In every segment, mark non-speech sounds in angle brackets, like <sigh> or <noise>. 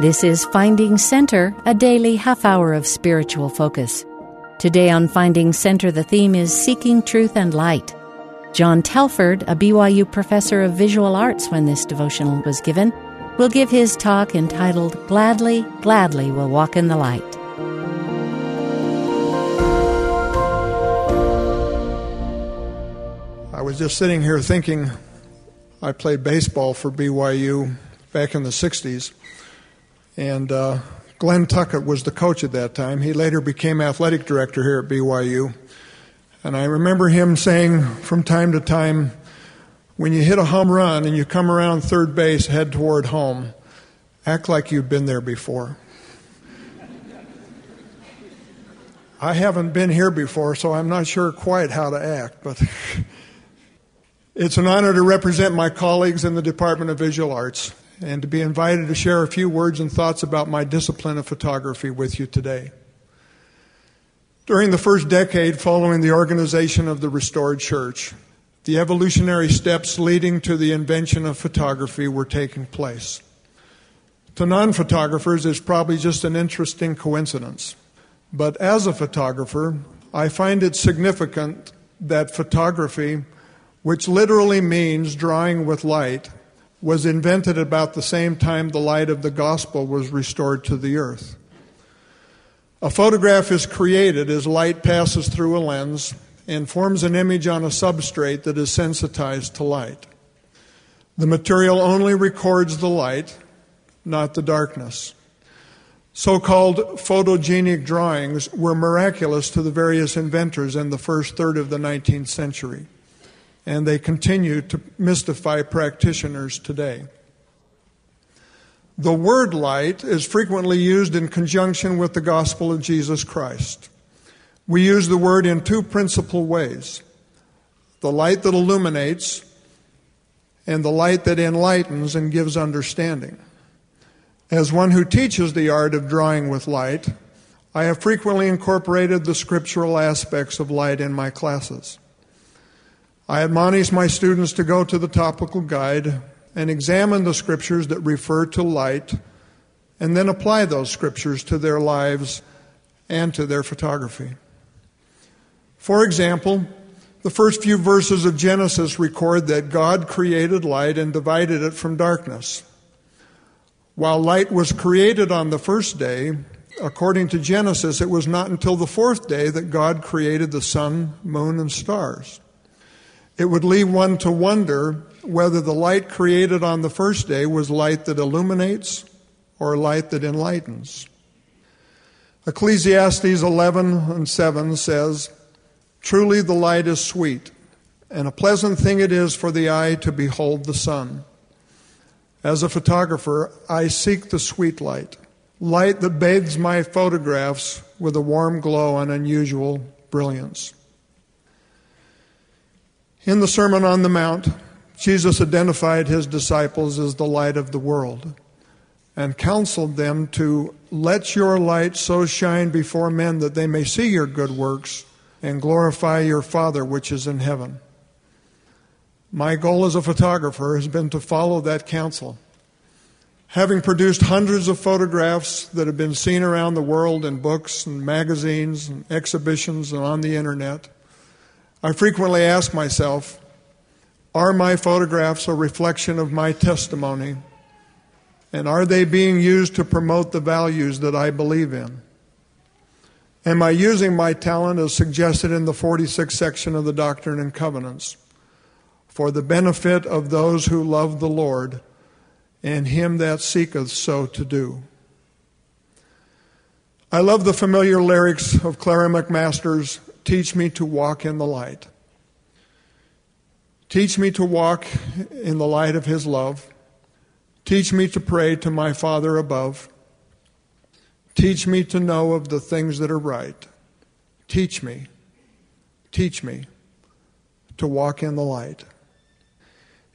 This is Finding Center, a daily half hour of spiritual focus. Today on Finding Center, the theme is Seeking Truth and Light. John Telford, a BYU professor of visual arts when this devotional was given, will give his talk entitled Gladly, Gladly We'll Walk in the Light. I was just sitting here thinking I played baseball for BYU back in the 60s, and uh, Glenn Tuckett was the coach at that time. He later became athletic director here at BYU. And I remember him saying from time to time, when you hit a home run and you come around third base, head toward home, act like you've been there before. I haven't been here before, so I'm not sure quite how to act, but <laughs> it's an honor to represent my colleagues in the Department of Visual Arts and to be invited to share a few words and thoughts about my discipline of photography with you today. During the first decade following the organization of the restored church, the evolutionary steps leading to the invention of photography were taking place. To non photographers, it's probably just an interesting coincidence. But as a photographer, I find it significant that photography, which literally means drawing with light, was invented about the same time the light of the gospel was restored to the earth. A photograph is created as light passes through a lens and forms an image on a substrate that is sensitized to light. The material only records the light, not the darkness. So called photogenic drawings were miraculous to the various inventors in the first third of the 19th century and they continue to mystify practitioners today. The word light is frequently used in conjunction with the gospel of Jesus Christ. We use the word in two principal ways the light that illuminates, and the light that enlightens and gives understanding. As one who teaches the art of drawing with light, I have frequently incorporated the scriptural aspects of light in my classes. I admonish my students to go to the topical guide and examine the scriptures that refer to light and then apply those scriptures to their lives and to their photography. For example, the first few verses of Genesis record that God created light and divided it from darkness. While light was created on the first day, according to Genesis, it was not until the fourth day that God created the sun, moon, and stars. It would leave one to wonder whether the light created on the first day was light that illuminates or light that enlightens. Ecclesiastes 11 and 7 says, Truly the light is sweet, and a pleasant thing it is for the eye to behold the sun. As a photographer, I seek the sweet light, light that bathes my photographs with a warm glow and unusual brilliance. In the Sermon on the Mount, Jesus identified his disciples as the light of the world and counseled them to let your light so shine before men that they may see your good works and glorify your Father which is in heaven. My goal as a photographer has been to follow that counsel. Having produced hundreds of photographs that have been seen around the world in books and magazines and exhibitions and on the internet, I frequently ask myself, are my photographs a reflection of my testimony? And are they being used to promote the values that I believe in? Am I using my talent as suggested in the 46th section of the Doctrine and Covenants for the benefit of those who love the Lord and him that seeketh so to do? I love the familiar lyrics of Clara McMaster's Teach me to walk in the light. Teach me to walk in the light of His love. Teach me to pray to my Father above. Teach me to know of the things that are right. Teach me, teach me to walk in the light.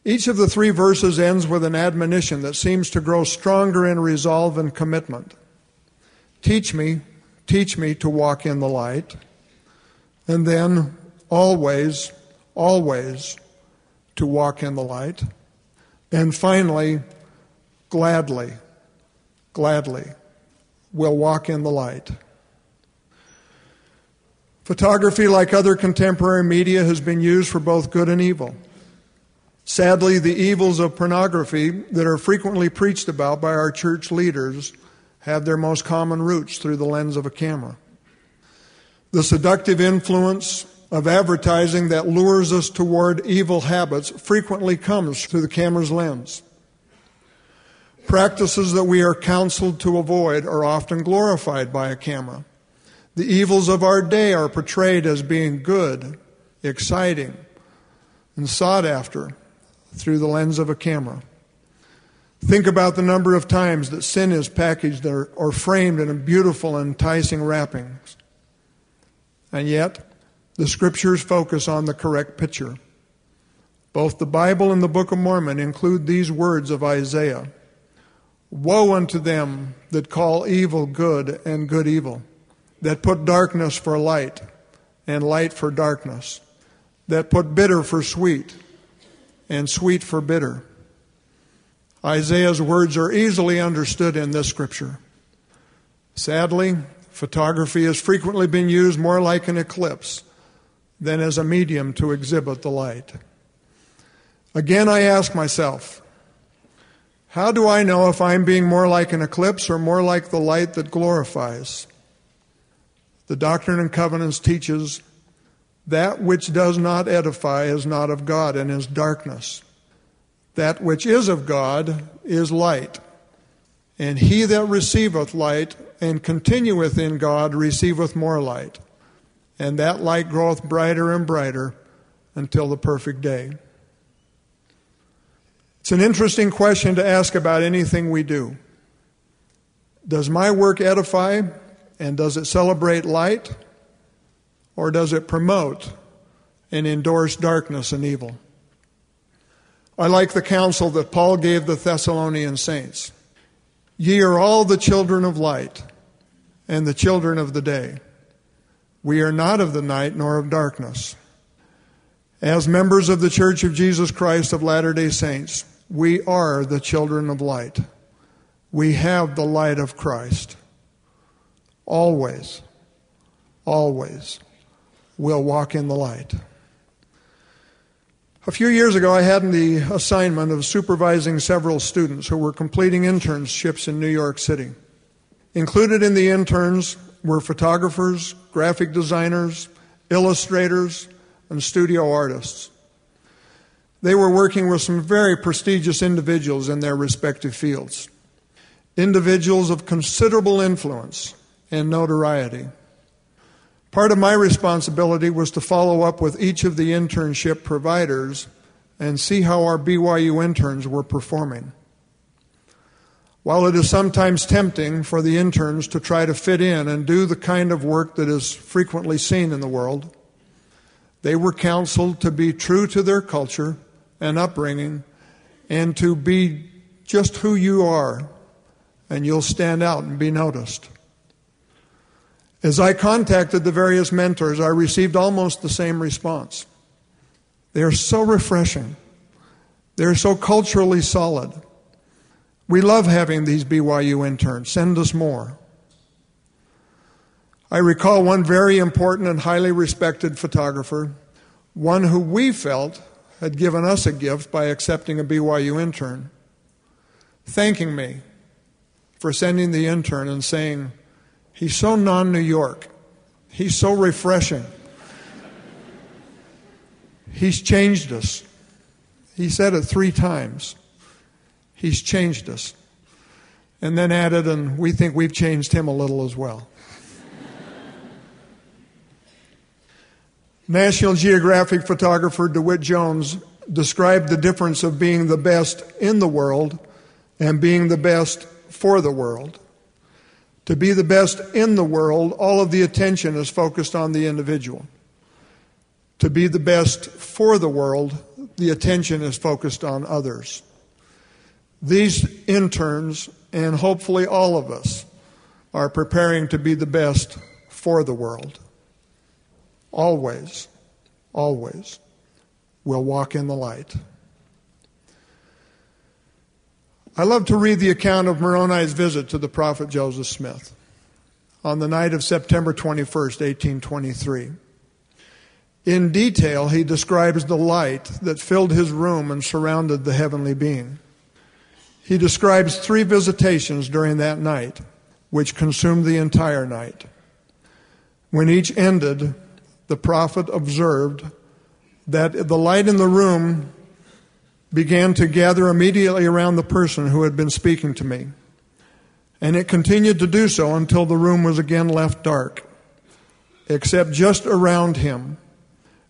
Each of the three verses ends with an admonition that seems to grow stronger in resolve and commitment. Teach me, teach me to walk in the light. And then always, always to walk in the light. And finally, gladly, gladly, will walk in the light. Photography, like other contemporary media, has been used for both good and evil. Sadly, the evils of pornography that are frequently preached about by our church leaders have their most common roots through the lens of a camera. The seductive influence of advertising that lures us toward evil habits frequently comes through the camera's lens. Practices that we are counseled to avoid are often glorified by a camera. The evils of our day are portrayed as being good, exciting, and sought after through the lens of a camera. Think about the number of times that sin is packaged or, framed in a beautiful enticing wrappings. And yet, the scriptures focus on the correct picture. Both the Bible and the Book of Mormon include these words of Isaiah Woe unto them that call evil good and good evil that put darkness for light and light for darkness, that put bitter for sweet and sweet for bitter. Isaiah's words are easily understood in this scripture. Sadly, photography has frequently been used more like an eclipse than as a medium to exhibit the light. Again, I ask myself, how do I know if I'm being more like an eclipse or more like the light that glorifies? The Doctrine and Covenants teaches that which does not edify is not of God and is darkness. That which is of God is light. And he that receiveth light and continueth in God receiveth more light. And that light groweth brighter and brighter until the perfect day. It's an interesting question to ask about anything we do. Does my work edify and does it celebrate light or does it promote and endorse darkness and evil? I like the counsel that Paul gave the Thessalonian saints. Ye are all the children of light and the children of the day. We are not of the night nor of darkness. As members of the Church of Jesus Christ of Latter day Saints, we are the children of light. We have the light of Christ always, always we'll walk in the light. A few years ago, I had the assignment of supervising several students who were completing internships in New York City. Included in the interns were photographers, graphic designers, illustrators, and studio artists. They were working with some very prestigious individuals in their respective fields, individuals of considerable influence and notoriety. Part of my responsibility was to follow up with each of the internship providers and see how our BYU interns were performing. While it is sometimes tempting for the interns to try to fit in and do the kind of work that is frequently seen in the world, they were counseled to be true to their culture and upbringing and to be just who you are, and you'll stand out and be noticed. As I contacted the various mentors, I received almost the same response. They are so refreshing. They're so culturally solid. We love having these BYU interns. Send us more. I recall one very important and highly respected photographer, one who we felt had given us a gift by accepting a BYU intern, thanking me for sending the intern and saying, He's so non New York. He's so refreshing. He's changed us. He said it three times. He's changed us. And then added, and we think we've changed him a little as well. <laughs> National Geographic photographer DeWitt Jones described the difference of being the best in the world and being the best for the world. To be the best in the world, all of the attention is focused on the individual. To be the best for the world, the attention is focused on others. These interns, and hopefully all of us, are preparing to be the best for the world. Always, always we'll walk in the light. I love to read the account of Moroni's visit to the prophet Joseph Smith on the night of September 21st, 1823. In detail, he describes the light that filled his room and surrounded the heavenly being. He describes three visitations during that night, which consumed the entire night. When each ended, the prophet observed that the light in the room began to gather immediately around the person who had been speaking to me. And it continued to do so until the room was again left dark, except just around him,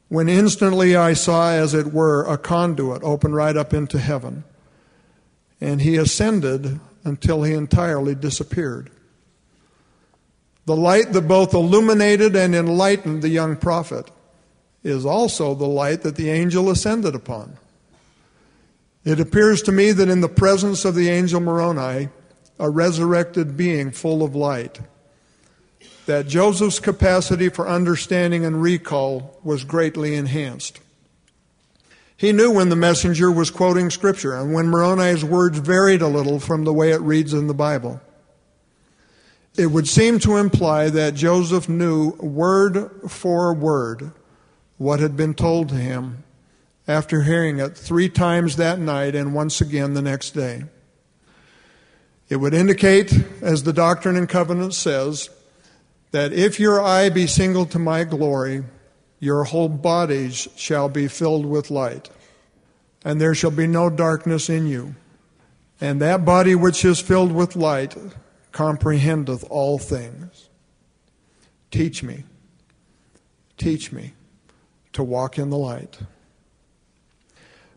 when instantly I saw, as it were, a conduit open right up into heaven. And he ascended until he entirely disappeared. The light that both illuminated and enlightened the young prophet is also the light that the angel ascended upon. It appears to me that in the presence of the angel Moroni, a resurrected being full of light, that Joseph's capacity for understanding and recall was greatly enhanced. He knew when the messenger was quoting scripture and when Moroni's words varied a little from the way it reads in the Bible. It would seem to imply that Joseph knew word for word what had been told to him after hearing it three times that night and once again the next day. It would indicate, as the Doctrine and Covenants says, that if your eye be single to my glory, your whole bodies shall be filled with light, and there shall be no darkness in you. And that body which is filled with light comprehendeth all things. Teach me, teach me to walk in the light.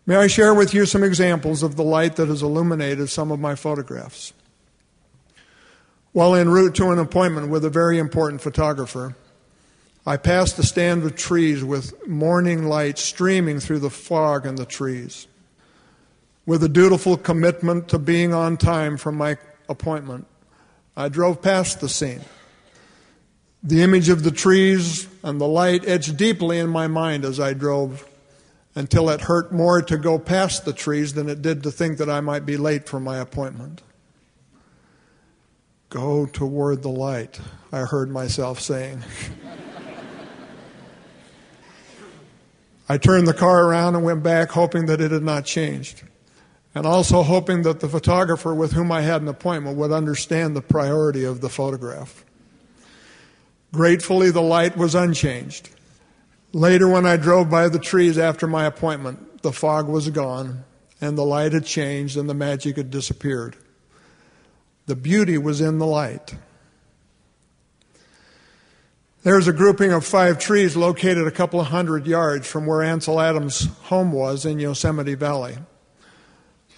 May I share with you some examples of the light that has illuminated some of my photographs? While en route to an appointment with a very important photographer, I passed a stand of trees with morning light streaming through the fog and the trees. With a dutiful commitment to being on time for my appointment, I drove past the scene. The image of the trees and the light etched deeply in my mind as I drove until it hurt more to go past the trees than it did to think that I might be late for my appointment. Go toward the light, I heard myself saying. I turned the car around and went back, hoping that it had not changed and also hoping that the photographer with whom I had an appointment would understand the priority of the photograph. Gratefully, the light was unchanged. Later, when I drove by the trees after my appointment, the fog was gone, and the light had changed, and the magic had disappeared. The beauty was in the light. There's a grouping of five trees located a couple of hundred yards from where Ansel Adams' home was in Yosemite Valley.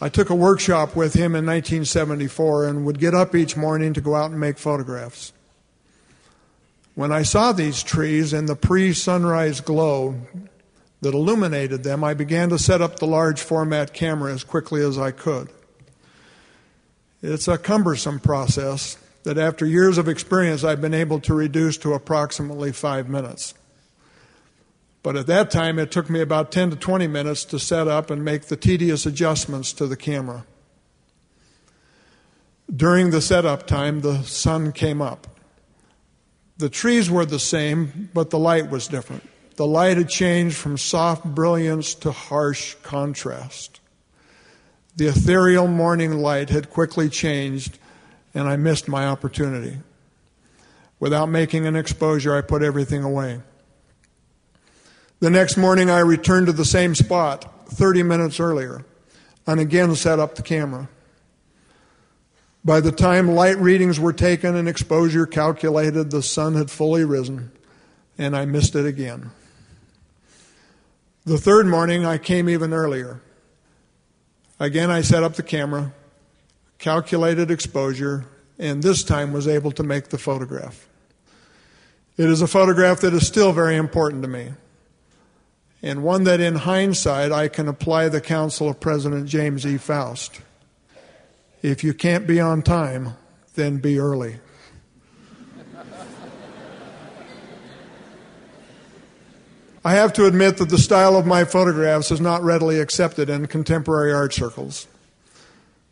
I took a workshop with him in 1974 and would get up each morning to go out and make photographs. When I saw these trees in the pre sunrise glow that illuminated them, I began to set up the large format camera as quickly as I could. It's a cumbersome process that, after years of experience, I've been able to reduce to approximately five minutes. But at that time, it took me about 10 to 20 minutes to set up and make the tedious adjustments to the camera. During the setup time, the sun came up. The trees were the same, but the light was different. The light had changed from soft brilliance to harsh contrast. The ethereal morning light had quickly changed, and I missed my opportunity. Without making an exposure, I put everything away. The next morning, I returned to the same spot 30 minutes earlier and again set up the camera. By the time light readings were taken and exposure calculated, the sun had fully risen, and I missed it again. The third morning, I came even earlier. Again, I set up the camera, calculated exposure, and this time was able to make the photograph. It is a photograph that is still very important to me and one that in hindsight I can apply the counsel of President James E. Faust. If you can't be on time, then be early. I have to admit that the style of my photographs is not readily accepted in contemporary art circles.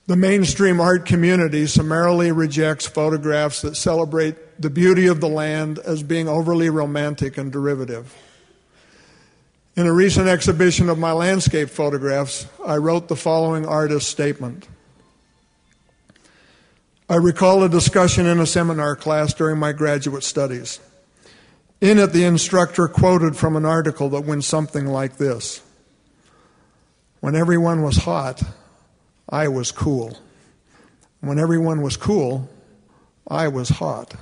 The mainstream art community summarily rejects photographs that celebrate the beauty of the land as being overly romantic and derivative. In a recent exhibition of my landscape photographs, I wrote the following artist statement. I recall a discussion in a seminar class during my graduate studies. In it, the instructor quoted from an article that went something like this When everyone was hot, I was cool. When everyone was cool, I was hot.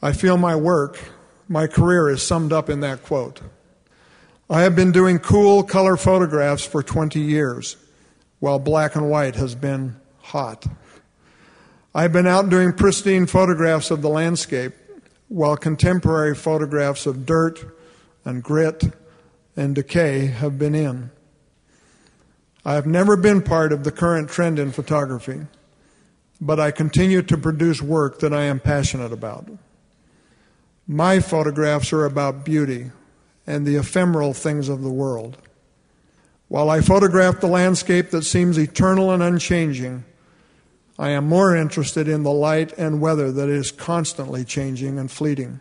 I feel my work, my career is summed up in that quote. I have been doing cool color photographs for 20 years, while black and white has been hot. I've been out doing pristine photographs of the landscape, while contemporary photographs of dirt and grit and decay have been in. I have never been part of the current trend in photography, but I continue to produce work that I am passionate about. My photographs are about beauty and the ephemeral things of the world. While I photograph the landscape that seems eternal and unchanging, I am more interested in the light and weather that is constantly changing and fleeting.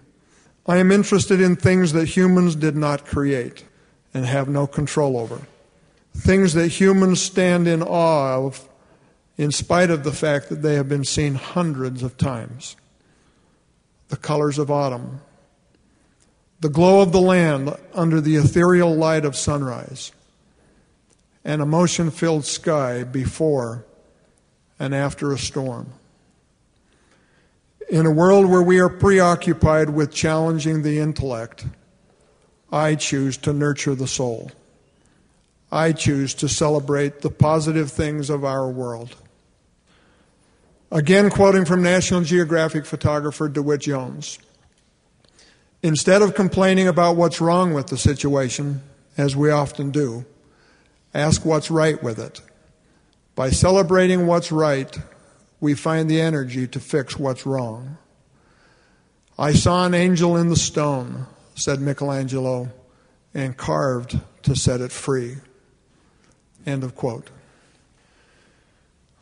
I am interested in things that humans did not create and have no control over things that humans stand in awe of, in spite of the fact that they have been seen hundreds of times. The colors of autumn, the glow of the land under the ethereal light of sunrise, an emotion filled sky before and after a storm. In a world where we are preoccupied with challenging the intellect, I choose to nurture the soul. I choose to celebrate the positive things of our world. Again, quoting from National Geographic photographer DeWitt Jones. Instead of complaining about what's wrong with the situation, as we often do, ask what's right with it. By celebrating what's right, we find the energy to fix what's wrong. I saw an angel in the stone, said Michelangelo, and carved to set it free. End of quote.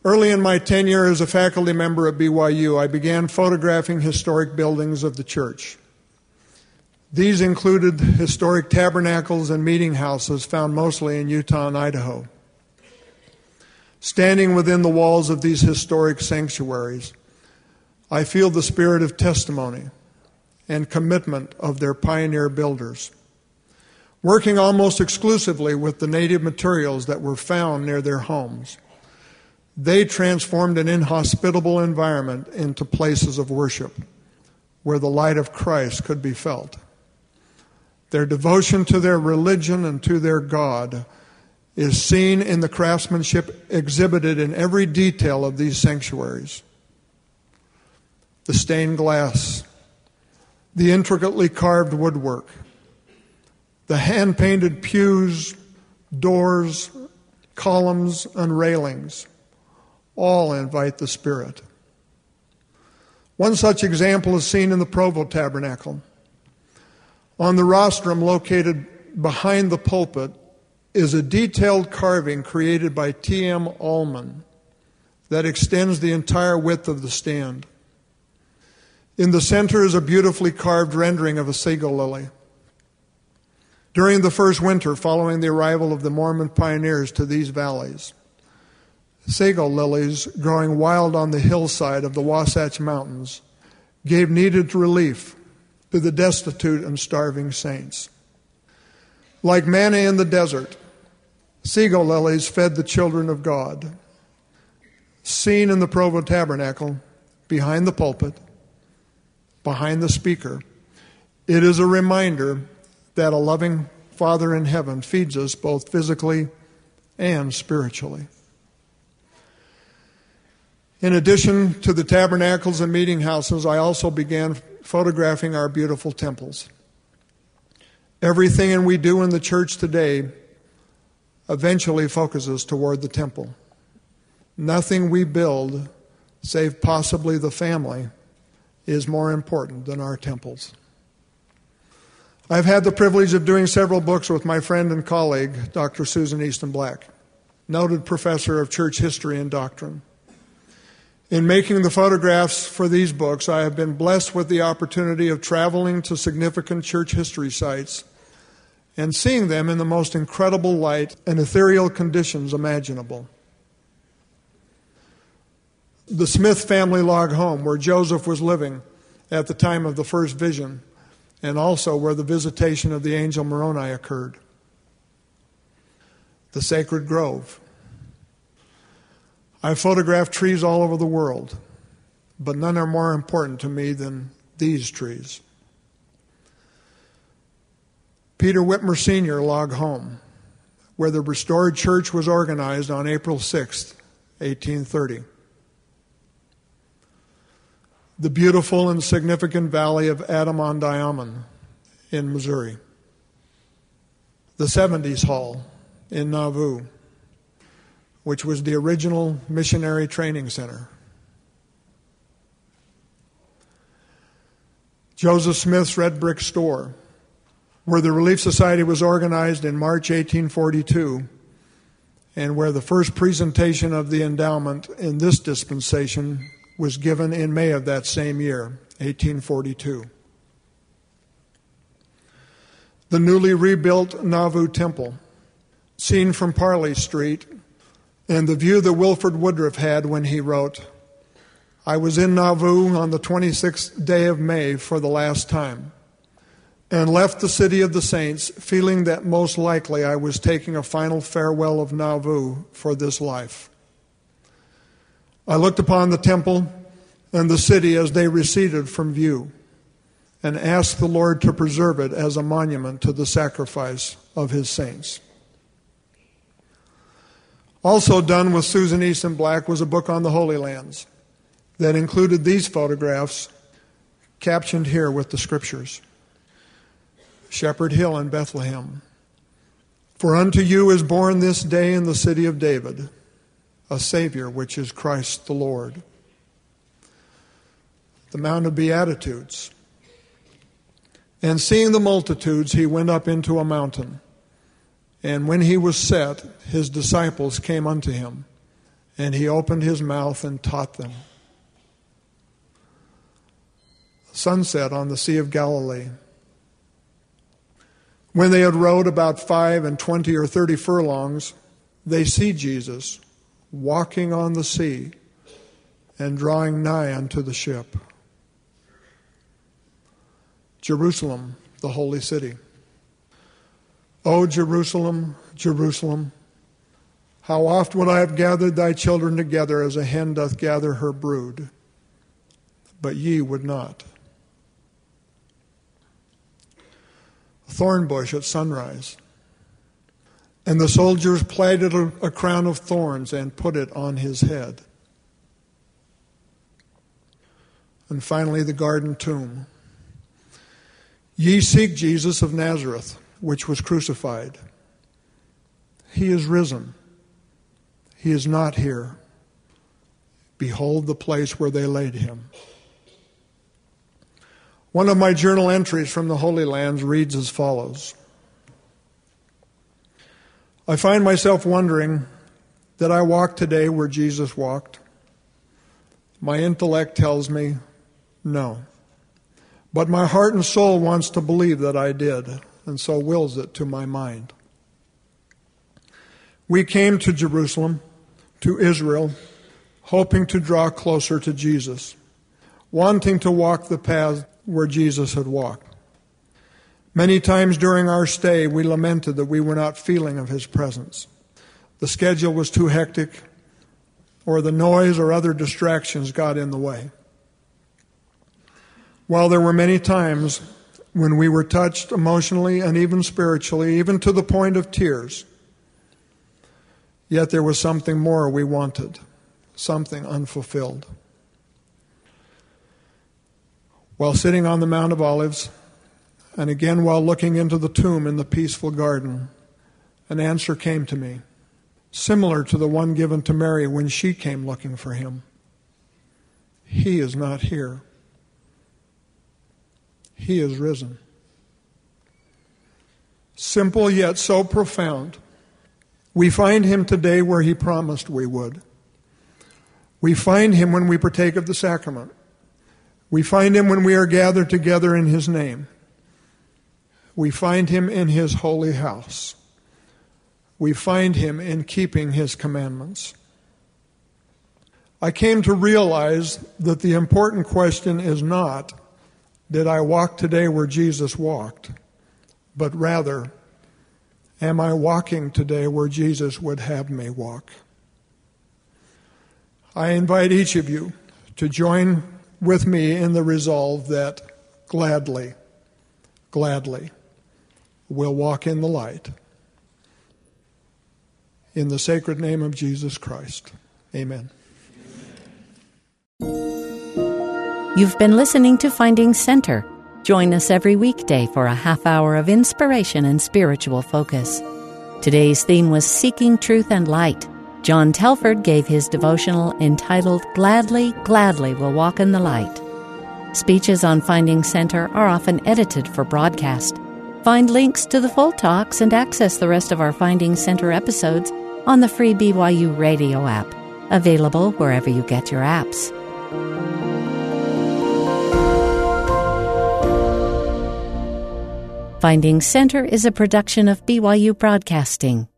Early in my tenure as a faculty member at BYU, I began photographing historic buildings of the church. These included historic tabernacles and meeting houses found mostly in Utah and Idaho. Standing within the walls of these historic sanctuaries, I feel the spirit of testimony and commitment of their pioneer builders working almost exclusively with the native materials that were found near their homes. They transformed an inhospitable environment into places of worship where the light of Christ could be felt. Their devotion to their religion and to their God is seen in the craftsmanship exhibited in every detail of these sanctuaries. The stained glass, the intricately carved woodwork, the hand painted pews, doors, columns, and railings all invite the Spirit. One such example is seen in the Provo Tabernacle. On the rostrum located behind the pulpit is a detailed carving created by T.M. Allman that extends the entire width of the stand. In the center is a beautifully carved rendering of a sego lily. During the first winter following the arrival of the Mormon pioneers to these valleys, sego lilies growing wild on the hillside of the Wasatch Mountains gave needed relief to the destitute and starving saints. Like manna in the desert, sego lilies fed the children of God. Seen in the Provo Tabernacle, behind the pulpit, behind the speaker, it is a reminder that a loving Father in heaven feeds us both physically and spiritually. In addition to the tabernacles and meeting houses, I also began photographing our beautiful temples. Everything and we do in the church today eventually focuses toward the temple. Nothing we build, save possibly the family, is more important than our temples. I've had the privilege of doing several books with my friend and colleague, Dr. Susan Easton Black. noted professor of church history and doctrine. In making the photographs for these books, I have been blessed with the opportunity of traveling to significant church history sites and seeing them in the most incredible light and ethereal conditions imaginable. The Smith family log home, where Joseph was living at the time of the first vision, and also where the visitation of the angel Moroni occurred. The sacred grove. I've photographed trees all over the world, but none are more important to me than these trees. Peter Whitmer Sr. log home, where the restored church was organized on April 6, 1830. The beautiful and significant valley of Adam-ondi-Ahman in Missouri. The 70s Hall in Nauvoo, which was the original missionary training center. Joseph Smith's red brick store where the Relief Society was organized in March 1842 and where the first presentation of the endowment in this dispensation was given in May of that same year, 1842. The newly rebuilt Nauvoo Temple, seen from Parley Street, and the view that Wilford Woodruff had when he wrote, I was in Nauvoo on the 26th day of May for the last time and left the city of the saints, feeling that most likely I was taking a final farewell of Nauvoo for this life. I looked upon the temple and the city as they receded from view and asked the Lord to preserve it as a monument to the sacrifice of his saints. Also done with Susan Easton Black was a book on the Holy Lands that included these photographs captioned here with the scriptures. Shepherd Hill in Bethlehem. For unto you is born this day in the city of David a Savior, which is Christ the Lord. The Mount of Beatitudes. And seeing the multitudes, he went up into a mountain. And when he was set, his disciples came unto him, and he opened his mouth and taught them. Sunset on the Sea of Galilee. When they had rowed about five and twenty or thirty furlongs, they see Jesus walking on the sea and drawing nigh unto the ship. Jerusalem, the holy city. O Jerusalem, Jerusalem, how oft would I have gathered thy children together as a hen doth gather her brood, but ye would not. Thorn bush at sunrise. And the soldiers plaited a, a crown of thorns and put it on his head. And finally, the garden tomb. Ye seek Jesus of Nazareth, which was crucified. He is risen. He is not here. Behold the place where they laid him. One of my journal entries from the Holy Lands reads as follows I find myself wondering that I walk today where Jesus walked. My intellect tells me no. But my heart and soul wants to believe that I did, and so wills it to my mind. We came to Jerusalem, to Israel, hoping to draw closer to Jesus, wanting to walk the path where Jesus had walked. Many times during our stay, we lamented that we were not feeling of his presence. The schedule was too hectic, or the noise or other distractions got in the way. While there were many times when we were touched emotionally and even spiritually, even to the point of tears, yet there was something more we wanted, something unfulfilled. While sitting on the Mount of Olives, and again while looking into the tomb in the peaceful garden, an answer came to me, similar to the one given to Mary when she came looking for him. He is not here. He is risen. Simple yet so profound. We find him today where he promised we would. We find him when we partake of the sacrament. We find him when we are gathered together in his name. We find him in his holy house. We find him in keeping his commandments. I came to realize that the important question is not, did I walk today where Jesus walked? But rather, am I walking today where Jesus would have me walk? I invite each of you to join with me in the resolve that gladly, gladly, will walk in the light. In the sacred name of Jesus Christ. Amen. You've been listening to Finding Center. Join us every weekday for a half hour of inspiration and spiritual focus. Today's theme was Seeking Truth and Light. John Telford gave his devotional entitled Gladly, Gladly Will Walk in the Light. Speeches on Finding Center are often edited for broadcast. Find links to the full talks and access the rest of our Finding Center episodes on the free BYU radio app, available wherever you get your apps. Finding Center is a production of BYU Broadcasting.